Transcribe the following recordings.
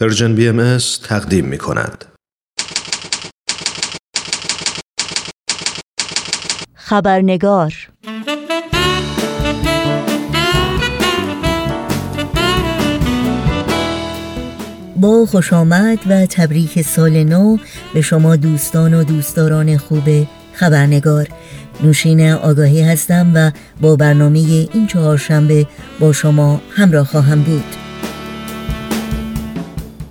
پرژن بی ام تقدیم می کند. خبرنگار با خوش آمد و تبریک سال نو به شما دوستان و دوستداران خوب خبرنگار نوشین آگاهی هستم و با برنامه این چهارشنبه با شما همراه خواهم بود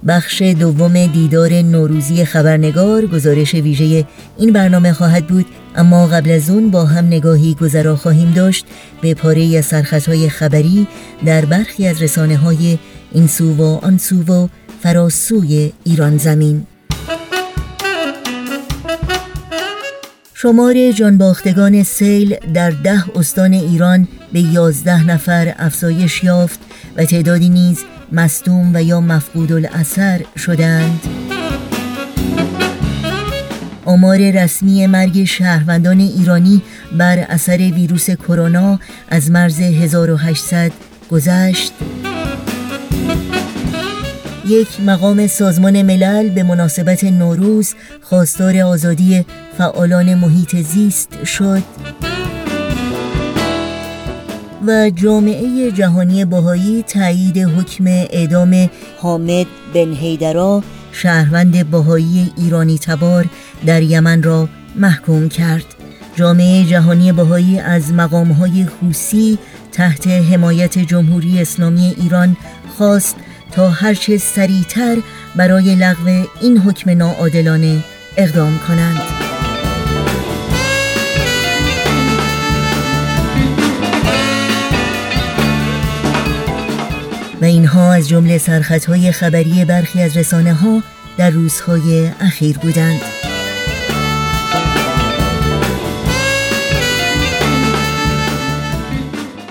بخش دوم دیدار نوروزی خبرنگار گزارش ویژه این برنامه خواهد بود. اما قبل از اون با هم نگاهی گذرا خواهیم داشت. به پاره از سرخطهای خبری در برخی از رسانه های این سو و آن سو و فراسوی ایران زمین. شمار جانباختگان سیل در ده استان ایران به یازده نفر افزایش یافت و تعدادی نیز مصدوم و یا مفقود الاثر شدند. آمار رسمی مرگ شهروندان ایرانی بر اثر ویروس کرونا از مرز 1800 گذشت. یک مقام سازمان ملل به مناسبت نوروز خواستار آزادی فعالان محیط زیست شد. و جامعه جهانی باهایی تایید حکم اعدام حامد بن هیدرا شهروند باهایی ایرانی تبار در یمن را محکوم کرد. جامعه جهانی باهایی از مقامهای خوسی تحت حمایت جمهوری اسلامی ایران خواست تا هرچه سریعتر برای لغو این حکم ناعادلانه اقدام کنند. و اینها از جمله سرخطهای خبری برخی از رسانه ها در روزهای اخیر بودند.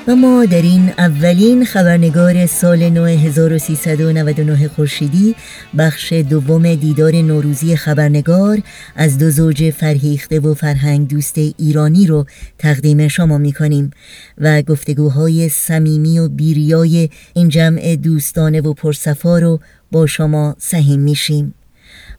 و ما در این اولین خبرنگار سال 9399 خورشیدی بخش دوم دیدار نوروزی خبرنگار از دو زوج فرهیخته و فرهنگ دوست ایرانی رو تقدیم شما می کنیم و گفتگوهای صمیمی و بیریای این جمع دوستانه و پرصفا رو با شما سهیم میشیم.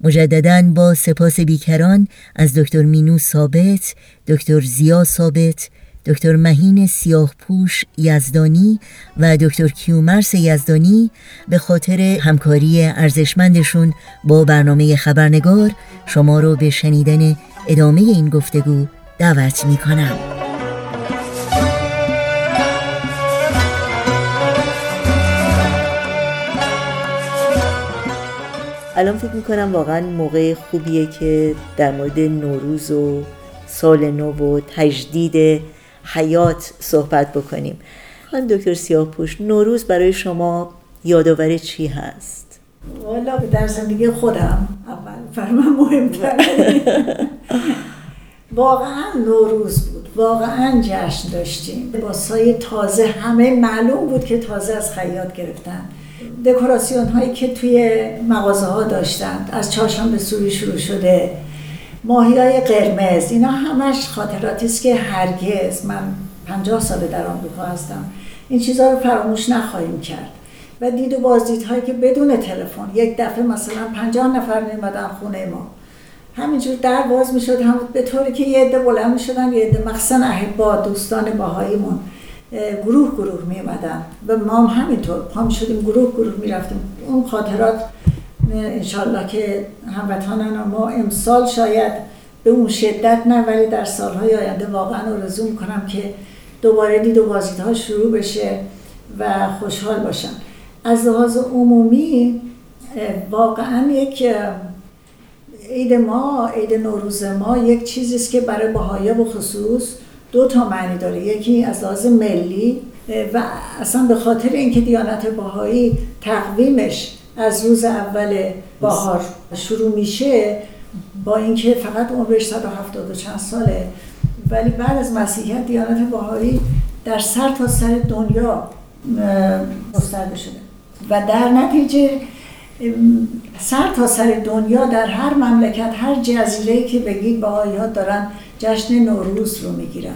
مجددا با سپاس بیکران از دکتر مینو ثابت، دکتر زیا ثابت، دکتر مهین سیاهپوش یزدانی و دکتر کیومرس یزدانی به خاطر همکاری ارزشمندشون با برنامه خبرنگار شما رو به شنیدن ادامه این گفتگو دعوت می کنم. الان فکر می‌کنم واقعا موقع خوبیه که در مورد نوروز و سال نو و تجدید حیات صحبت بکنیم. خانم دکتر سیاهپوش نوروز برای شما یادآور چی هست؟ والا در زندگی خودم اول من مهمتر. واقعا نوروز بود. واقعا جشن داشتیم. لباسهای تازه همه معلوم بود که تازه از خیاط گرفتن. دکوراسیون هایی که توی مغازه ها داشتند از چهارشنبه سوری شروع شده. ماهی های قرمز اینا همش خاطراتی است که هرگز من پنجاه ساله در آمریکا هستم. این چیزها رو فراموش نخواهیم کرد. و دید و بازدیدهایی که بدون تلفن یک دفعه مثلا پنجاه نفر میمدن خونه ما. همینجور در باز می‌شد هم به طوری که یه عده بلند می‌شدن یه عده مخصوصا احبا دوستان باهاییمون گروه گروه میمدن و ما هم همینطور پا شدیم گروه گروه می‌رفتیم. اون خاطرات انشالله که هموطنان ما امسال شاید به اون شدت نه ولی در سالهای آینده واقعا آرزو می‌کنم که دوباره دید و بازدیدها شروع بشه و خوشحال باشن. از لحاظ عمومی واقعا یک عید ما عید نوروز ما یک چیزی است که برای بهایی به خصوص دو تا معنی داره. یکی از لحاظ ملی و اصلا به خاطر اینکه دیانت بهایی تقویمش از روز اول بهار شروع میشه با اینکه فقط عمرش 170 و چند ساله ولی بعد از مسیحیت دیانت بهایی در سر تا سر دنیا گسترده شده. و در نتیجه سر تا سر دنیا در هر مملکت هر جزیره که بگید بهایی ها دارن جشن نوروز رو می‌گیرن.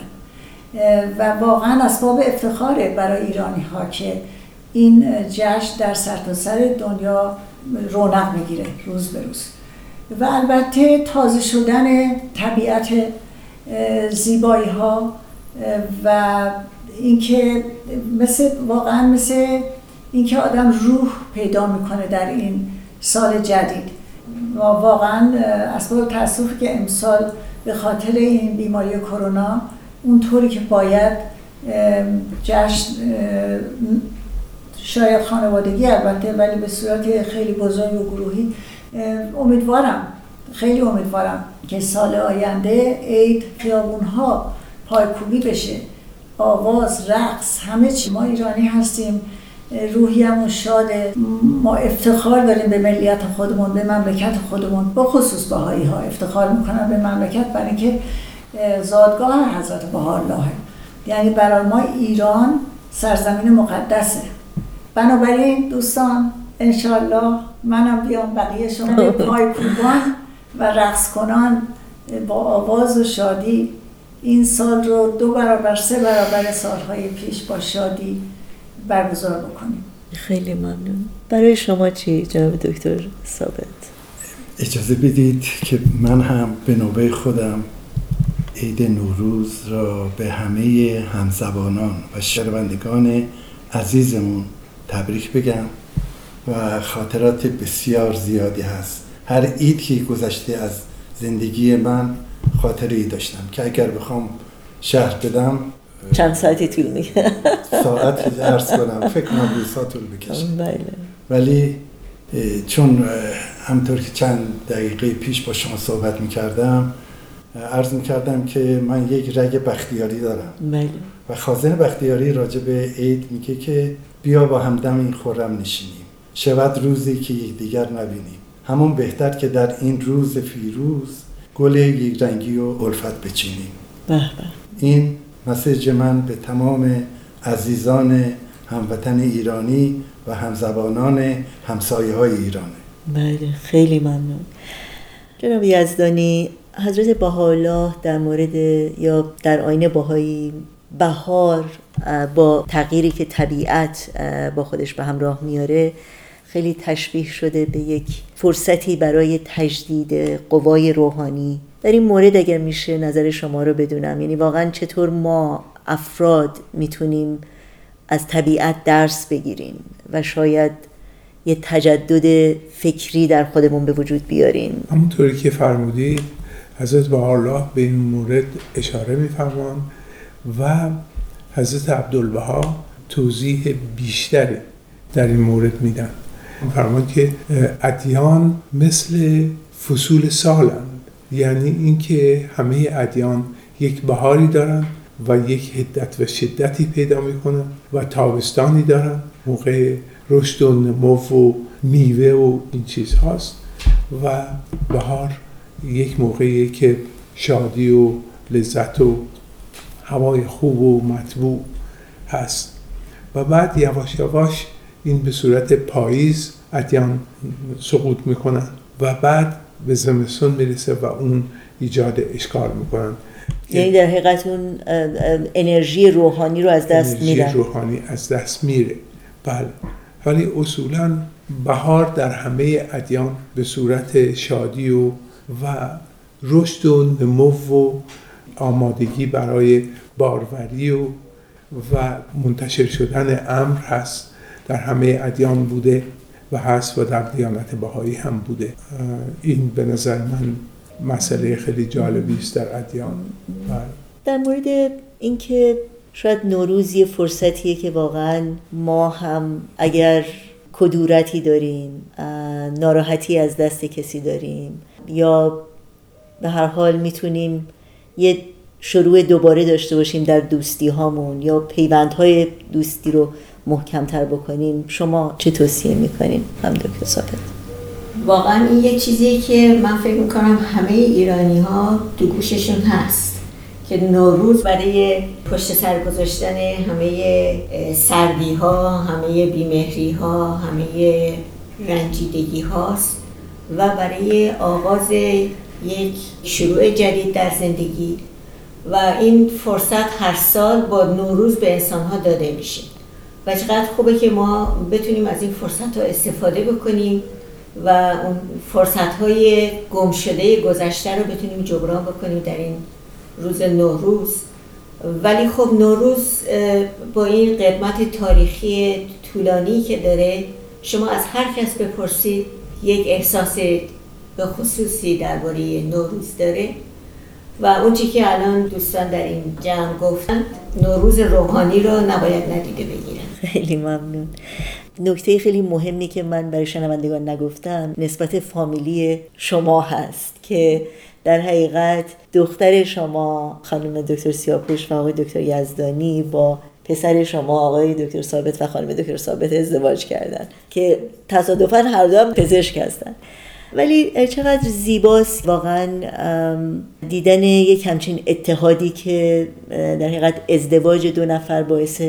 و واقعا اسباب افتخاره برای ایرانی ها که این جشن در سرتاسر سر دنیا رونق می‌گیره روز به روز. و البته تازه شدن طبیعت زیبایی ها و اینکه مثل واقعا مثل اینکه آدم روح پیدا می‌کنه در این سال جدید. و واقعا اسباب تاسفی که امسال به خاطر این بیماری کرونا اونطوری که باید جشن شاید خانوادگی البته ولی به صورت خیلی بزرگ و گروهی امیدوارم خیلی امیدوارم که سال آینده عید خیابون ها پایکوبی بشه. آواز رقص همه چی. ما ایرانی هستیم. روحیمون شاده ما افتخار داریم به ملیت خودمون به مملکت خودمون. با خصوص بهایی ها افتخار می‌کنن به مملکت برای اینکه زادگاه حضرت بهارلاهه یعنی برای ما ایران سرزمین مقدسه. بنابراین دوستان انشالله منم بیام بقیه شما پای کوبان و رقص کنان با آواز و شادی. این سال رو دو برابر سه برابر سالهای پیش با شادی برگزار بکنیم. خیلی ممنون. برای شما چی جناب دکتر ثابت؟ اجازه بدید که من هم به نوبه خودم عید نوروز را به همه همزبانان و شنوندگان عزیزمون تبریک بگم و خاطرات بسیار زیادی هست. هر عید که گذشته از زندگی من خاطری داشتم که اگر بخوام شهر بدم چند ساعتی طول میگه ساعت ارز کنم. فکر کنم ساعت طول بکشه بله. ولی چون همطور که چند دقیقه پیش با شما صحبت می‌کردم عرض می‌کردم که من یک رگ بختیاری دارم. بله. و خازن بختیاری راجع به عید میگه که بیا با همدم این خورم نشینیم. شود روزی که یک دیگر نبینیم. همون بهتر که در این روز فیروز گل یک رنگی و الفت بچینیم. این مسیج من به تمام عزیزان هموطن ایرانی و همزبانان همسایه های ایرانه بله خیلی ممنون. جناب یزدانی حضرت بهاءالله در مورد یا در آین باهایی بهار با تغییری که طبیعت با خودش به همراه میاره خیلی تشبیه شده به یک فرصتی برای تجدید قوای روحانی. در این مورد اگر میشه نظر شما رو بدونم یعنی واقعا چطور ما افراد می‌تونیم از طبیعت درس بگیریم و شاید یه تجدد فکری در خودمون به وجود بیاریم. همونطوری که فرمودید حضرت الله به این مورد اشاره میفرمان و حضرت عبدالبها توضیح بیشتری در این مورد میدن. فرمان که ادیان مثل فصول سالند. یعنی اینکه همه ادیان یک بهاری دارن و یک حدت و شدتی پیدا می‌کنن و تابستانی دارن. موقع رشد و نمو و میوه و این چیز هاست. و بهار یک موقعی که شادی و لذت و هوای خوب و مطبوع هست. و بعد یواش یواش این به صورت پاییز ادیان سقوط می‌کنن و بعد به زمستون می‌رسه و اون ایجاد اشکال می‌کنن. یعنی در حقیقت اون انرژی روحانی رو از دست میره انرژی روحانی از دست میره. بله. ولی اصولا بهار در همه ادیان به صورت شادی و و رشد و نمو و آمادگی برای باروری و و منتشر شدن امر هست. در همه ادیان بوده و هست و در دیانت بهایی هم بوده. این به نظر من مسئله خیلی جالبی است در ادیان. بله. در مورد اینکه شاید نوروز یه فرصتیه که واقعا ما هم اگر کدورتی داریم ناراحتی از دست کسی داریم یا به هر حال می‌تونیم یه شروع دوباره داشته باشیم در دوستی هامون یا پیوندهای دوستی رو محکمتر بکنیم شما چه توصیه می‌کنیم هم دکتر ثابت. واقعا این یک چیزی که من فکر می‌کنم همه ایرانی ها دو گوششون هست که نوروز برای پشت سر گذاشتن همه سردی ها همه بیمهری ها همه رنجیدگی هاست و برای آغاز یک شروع جدید در زندگی و این فرصت هر سال با نوروز به انسان ها داده میشه. و چقدر خوبه که ما بتونیم از این فرصت ها استفاده بکنیم و اون فرصت های گم شده گذشته رو بتونیم جبران بکنیم در این روز نوروز. ولی خب نوروز با این قدمت تاریخی طولانی که داره شما از هر کس بپرسید یک احساس به خصوصی درباره نوروز داره و اون که الان دوستان در این جمع گفتن نوروز روحانی رو نباید ندیده بگیرن. خیلی ممنون. نکته خیلی مهمی که من برای شنوندگان نگفتم نسبت فامیلی شما هست که در حقیقت دختر شما خانم دکتر سیاپوش و آقای دکتر یزدانی با پسر شما آقای دکتر ثابت و خانم دکتر ثابت ازدواج کردن که تصادفا هر دو هم پزشک هستن. ولی چقدر زیباست واقعا دیدن یک همچین اتحادی که در حقیقت ازدواج دو نفر باعث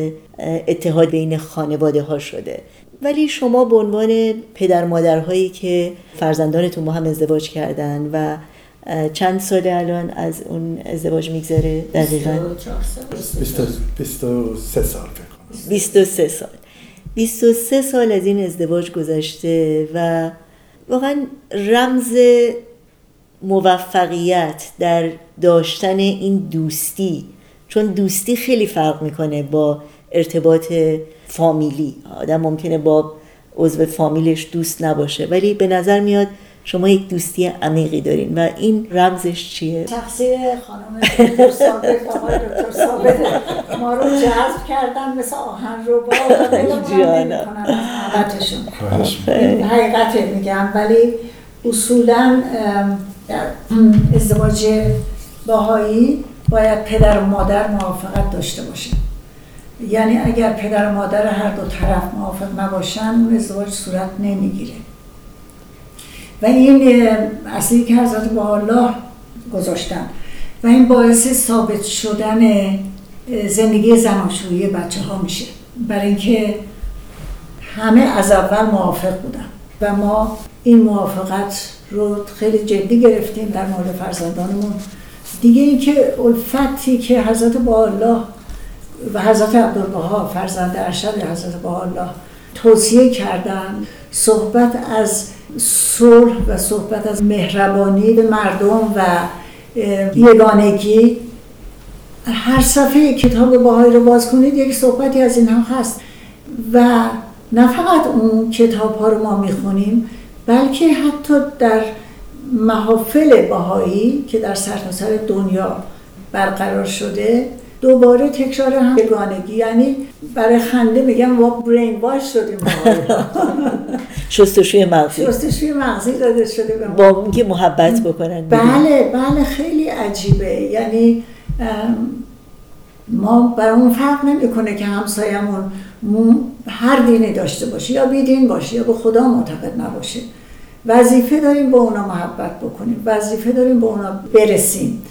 اتحاد بین خانواده ها شده. ولی شما به عنوان پدر مادرهایی که فرزندانتون با هم ازدواج کردن و چند سال الان از اون ازدواج میگذره دقیقا؟ 23 سال. 23 سال 23 سال از این ازدواج گذشته و واقعا رمز موفقیت در داشتن این دوستی چون دوستی خیلی فرق می‌کنه با ارتباط فامیلی. آدم ممکنه با عضو فامیلش دوست نباشه ولی به نظر میاد شما یک دوستی عمیقی دارین و این رمزش چیه؟ تقصیر خانم دکتر ثابت آقای دکتر ثابت. ما رو جذب کردن مثل آهن رو با حقیقت میگم. ولی اصولا در ازدواج باهایی باید پدر و مادر موافقت داشته باشه یعنی اگر پدر و مادر هر دو طرف موافق نباشن اون ازدواج صورت نمی‌گیره. و این اصلی که حضرت با الله گذاشتن و این باعث ثابت شدن زندگی زناشویی بچه ها میشه. برای اینکه همه از اول موافق بودن و ما این موافقت رو خیلی جدی گرفتیم در مورد فرزندانمون. دیگه اینکه الفتی که حضرت با الله و حضرت عبدالبها فرزند ارشد حضرت با الله توصیه کردن صحبت از صلح و صحبت از مهربانی به مردم و یگانگی. هر صفحه کتاب باهایی رو باز کنید یک صحبتی از این هم هست. و نه فقط اون کتاب ها رو ما می‌خونیم بلکه حتی در محافل باهایی که در سرتاسر دنیا برقرار شده دوباره تکرار هم یگانگی یعنی برای خنده میگم ما برین واش شدیم. شستشوی مغزی. شستشوی مغزی داده شده به با اون محبت بکنن بله بله خیلی عجیبه. یعنی ما برامون فرق نمی‌کنه که همسایمون هر دینی داشته باشه یا بیدین باشه یا به خدا معتقد نباشه. وظیفه داریم با اونا محبت بکنیم. وظیفه داریم با اونا برسیم.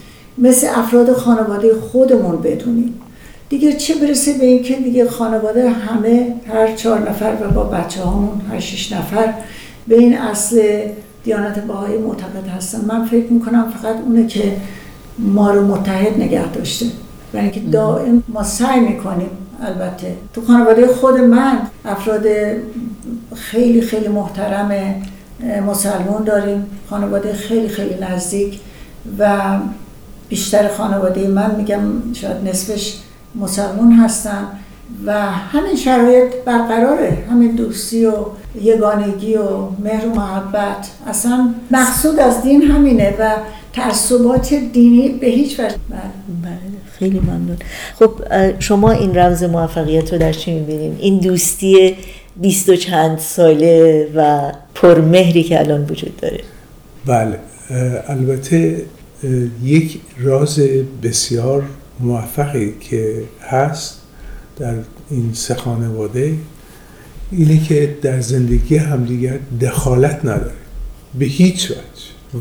مثل افراد خانواده خودمون بدونیم. دیگه چه برسه به اینکه دیگه خانواده همه هر چهار نفر و با بچه هامون هر شش نفر به این اصل دیانت باهای معتقد هستن. من فکر می‌کنم فقط اونه که ما رو متحد نگه داشته. برای اینکه دائم ما سعی می‌کنیم. البته تو خانواده خود من افراد خیلی خیلی محترم مسلمون داریم. خانواده خیلی خیلی نزدیک و بیشتر خانواده من میگم شاید نصفش مسلمون هستن و همین شرایط برقراره. همین دوستی و یگانگی و مهر و محبت. اصلا مقصود از دین همینه و تعصبات دینی به هیچ وجه. بله. بله خیلی ممنون. خب شما این رمز موفقیت رو در چی می‌بینیم این دوستی بیست و چند ساله و پرمهری که الان وجود داره. بله البته یک راز بسیار موفقی که هست در این سه خانواده. اینه که در زندگی همدیگر دخالت نداره. به هیچ وجه.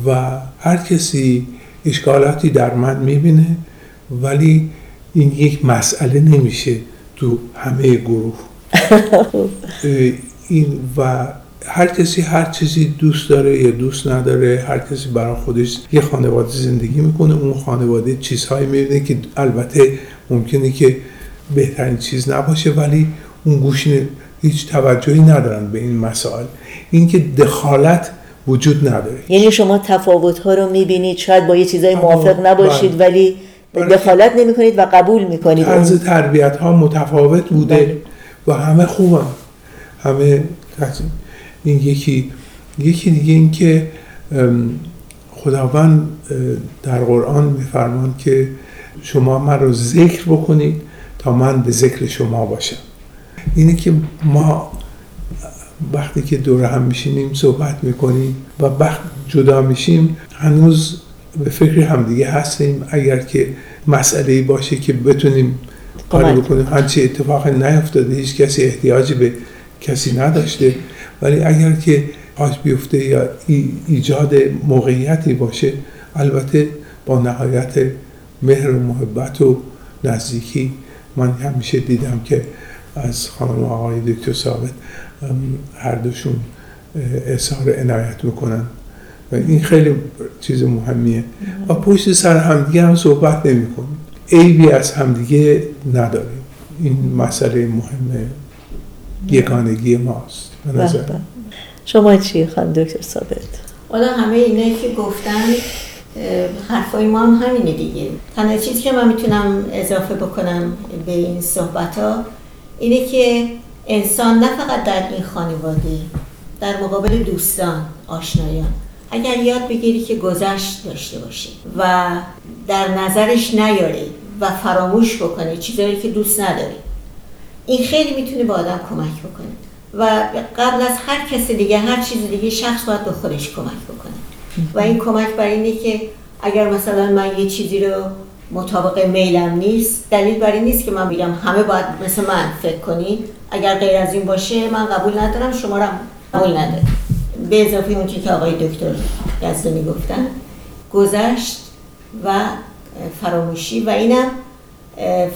و هر کسی اشکالاتی در من می‌بینه ولی این یک مسئله نمیشه تو همه گروه. این و هر کسی هر چیزی دوست داره یا دوست نداره هر کسی برای خودش یه خانواده زندگی می‌کنه اون خانواده چیزهایی می‌بینه که البته ممکنه که بهترین چیز نباشه ولی اون گوش هیچ توجهی ندارن به این مسائل اینکه دخالت وجود نداره یعنی شما تفاوت ها رو می‌بینید شاید با یه چیزای موافق نباشید بله. ولی دخالت نمی کنید و قبول می‌کنید طرز تربیت ها متفاوت بوده بله. و همه خوبن همه. این یکی یکی دیگه این که خداوند در قرآن میفرمان که شما من رو ذکر بکنید تا من به ذکر شما باشم اینه که ما وقتی که دور هم میشینیم صحبت می‌کنیم و وقت جدا میشیم هنوز به فکر همدیگه هستیم اگر که مسئله باشه که بتونیم کاری. بکنیم هرچی اتفاق نیفتاده هیچ کسی احتیاجی به کسی نداشته ولی اگر که پاش بیفته یا ای- ایجاد موقعیتی باشه البته با نهایت مهر و محبت و نزدیکی من همیشه دیدم که از خانم آقای دکتر ثابت هر دوشون اظهار عنایت می‌کنن. و این خیلی چیز مهمیه. و پشت سر همدیگه هم صحبت نمی کنیم عیبی از همدیگه نداریم. این مسئله مهمه. یگانگی ماست. به نظر. شما چی خانم دکتر ثابت؟ حالا همه اینایی که گفتن حرفای ما هم همینه دیگه. تنها چیزی که من می‌تونم اضافه بکنم به این صحبت ها اینه که انسان نه فقط در این خانواده در مقابل دوستان آشنایان. اگر یاد بگیری که گذشت داشته باشی و در نظرش نیاری و فراموش بکنی چیزایی که دوست نداری این خیلی می‌تونه به آدم کمک بکنه. و قبل از هر کس دیگه هر چیز دیگه شخص باید به خودش کمک بکنه. و این کمک برای اینه که اگر مثلا من یه چیزی رو مطابق میلم نیست دلیل بر این نیست که من بگم همه باید مثل من فکر کنید اگر غیر از این باشه من قبول ندارم شما هم قبول ندارم. به اضافه اون که آقای دکتر یزدانی گفتن گذشت و فراموشی و اینم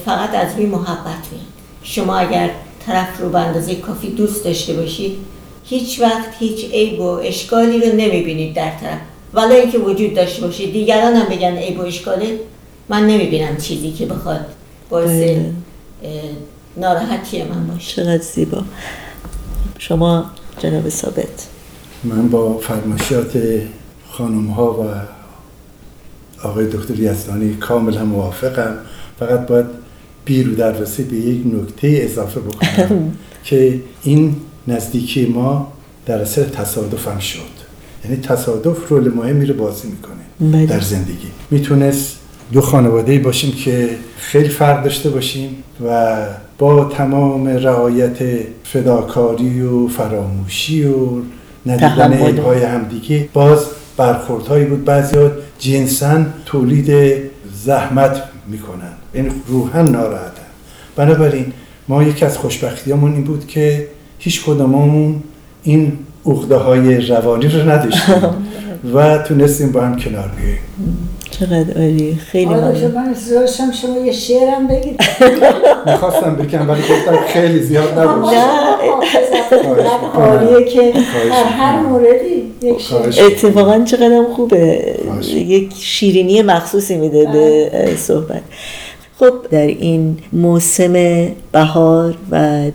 فقط از روی محبت میاد. شما اگر طرف رو به اندازه کافی دوست داشته باشید هیچ وقت هیچ عیب و اشکالی رو نمی‌بینید در طرف. ولی اینکه وجود داشته باشید دیگران هم بگن عیب و اشکاله. من نمی‌بینم چیزی که بخواد باعث بله. ناراحتی من باشه. چقدر زیبا. شما جناب ثابت. من با فرمایشات خانم ها و آقای دکتر یزدانی کاملا موافقم. فقط باید بیرو دروسی به یک نکته اضافه بکنم که این نزدیکی ما در اثر تصادف هم شد یعنی تصادف رول مهمی رو بازی می‌کنه بله. در زندگی می‌تونست دو خانواده باشیم که خیلی فرق داشته باشیم و با تمام رعایت فداکاری و فراموشی و ندیدن. عیبهای همدیگه باز برخوردهایی بود بعضی جنسا تولید زحمت می‌کنن. این روحا ناراحتن. بنابراین ما یکی از خوشبختیامون این بود که هیچ کدوممون این عقده های روانی رو نداشتیم و تونستیم با هم کنار بیاییم. چقدر عالی. خیلی ممنون. من داشتم شما یه شعرم بگید. می‌خواستم بگم ولی گفتم خیلی زیاد نباشه حافظت عالیه که در هر موردی یک شعر. اتفاقا چقدر خوبه. یک شیرینی مخصوصی میده به اه، صحبت. خب در این موسم بهار و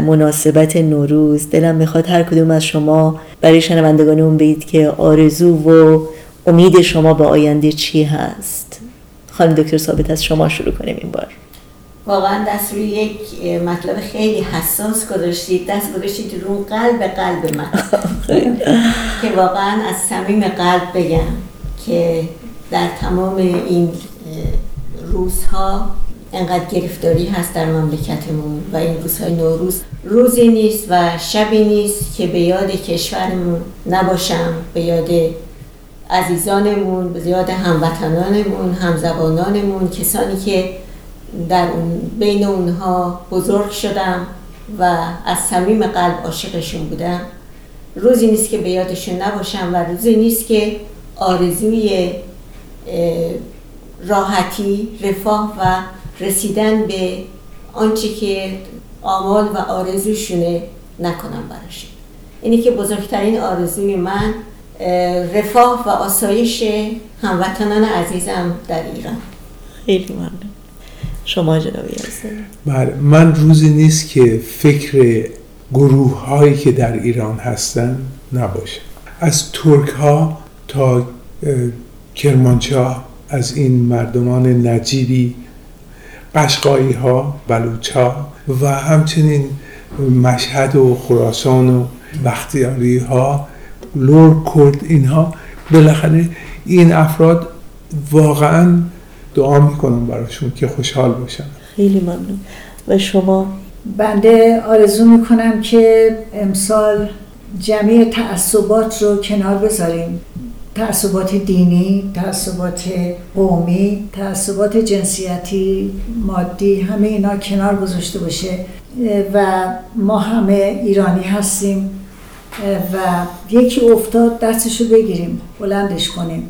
مناسبت نوروز دلم می‌خواد هر کدوم از شما برای شنوندگانمون بگید که آرزو و امید شما به آینده چی هست؟ خانم دکتر ثابت از شما شروع کنیم این بار. واقعا دست روی یک مطلب خیلی حساس گذاشتید. دست گذاشتید رو قلب قلب من. که واقعا از صمیم قلب بگم که در تمام این روزها انقدر گرفتاری هست در مملکتمون و این روزهای نوروز روزی نیست و شبی نیست که به یاد کشورمون نباشم به یاد عزیزانمون یاد هموطنانمون همزبانانمون کسانی که در اون بین اونها بزرگ شدم و از صمیم قلب عاشقشون بودم. روزی نیست که به یادشون نباشم و روزی نیست که آرزوی راحتی رفاه و رسیدن به آنچه که آمال و آرزوشونه نکنم براشون اینی که بزرگترین آرزوی من رفاه و آسایش هموطنان عزیزم در ایران. خیلی ممنون. شما جناب یزدانی. بله من روزی نیست که فکر گروه هایی که در ایران هستن نباشه از ترک ها تا کرمانشاه از این مردمان نجیبی قشقایی ها بلوچ ها و همچنین مشهد و خراسان و بختیاری ها لور کرد اینها. بالاخره این افراد واقعا دعا می‌کنم براشون که خوشحال باشن. خیلی ممنون. و شما؟ بنده آرزو می‌کنم که امسال جمعی تعصبات رو کنار بذاریم. تعصبات دینی، تعصبات قومی، تعصبات جنسیتی، مادی همه اینا کنار گذاشته باشه. و ما همه ایرانی هستیم. و یکی افتاد دستشو بگیریم بلندش کنیم.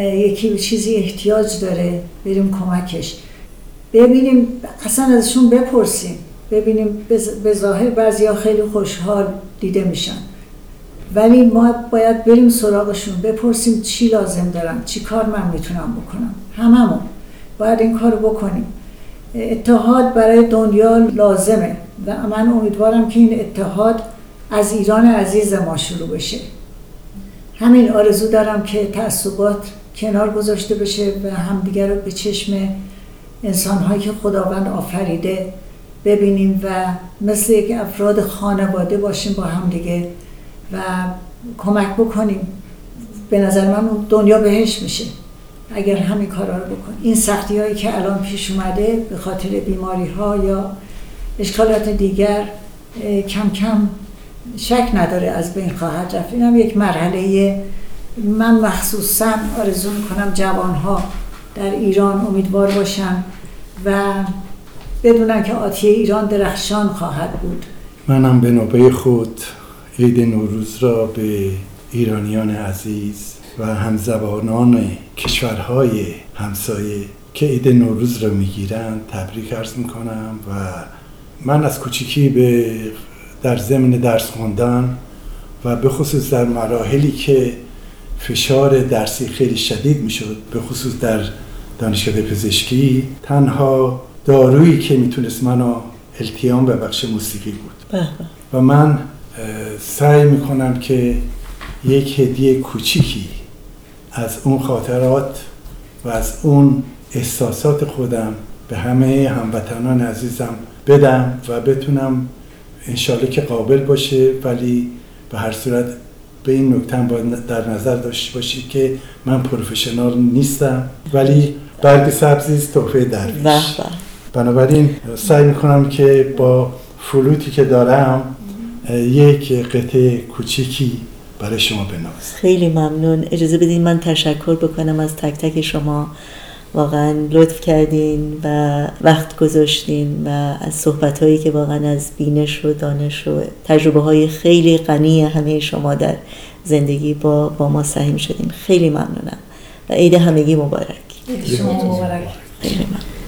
یکی چیزی احتیاج داره بریم کمکش. ببینیم اصلا ازشون بپرسیم. ببینیم به ظاهر بعضی ها خیلی خوشحال دیده میشن. ولی ما باید بریم سراغشون بپرسیم چی لازم دارن چی کار من می‌تونم بکنم. هممون باید این کار بکنیم. اتحاد برای دنیا لازمه و من امیدوارم که این اتحاد از ایران عزیز ما شروع بشه. همین آرزو دارم که تعصبات کنار گذاشته بشه و همدیگر رو به چشم انسانهایی که خداوند آفریده ببینیم و مثل یک افراد خانواده باشیم با همدیگه و کمک بکنیم. به نظر من دنیا بهش میشه. اگر همین کارا رو بکنیم این سختی هایی که الان پیش اومده به خاطر بیماری ها یا اشکالات دیگر کم کم شک نداره از بین خواهد رفت. این هم یک مرحله من مخصوصا آرزو می‌کنم جوان ها در ایران امیدوار باشن و بدونن که آتیه ایران درخشان خواهد بود. منم به نوبه خود عید نوروز را به ایرانیان عزیز و همزبانان کشورهای همسایه که عید نوروز را می‌گیرند تبریک ارز می‌کنم و من از کوچیکی به در ضمن درس خوندن و به خصوص در مراحلی که فشار درسی خیلی شدید می‌شد به خصوص در دانشکده پزشکی تنها دارویی که می‌تونست منو التیام به بخش موسیقی بود. و من سعی می‌کنم که یک هدیه کوچیکی از اون خاطرات و از اون احساسات خودم به همه هموطنان عزیزم بدم و بتونم انشالله که قابل باشه ولی به هر صورت به این نکته باید در نظر داشته باشید که من پروفشنال نیستم ولی برگ سبزی است تحفه درویش. بنابراین سعی می‌کنم که با فلوتی که دارم یک قطعه کوچیکی برای شما بنوازم. خیلی ممنون. اجازه بدین من تشکر بکنم از تک تک شما. واقعا لطف کردین و وقت گذاشتین و از صحبت هایی که واقعا از بینش و دانش و تجربه های خیلی غنی همه شما در زندگی با, با ما سهیم شدین. خیلی ممنونم. و عید همگی مبارک. شما مبارک. خیلی ممنون.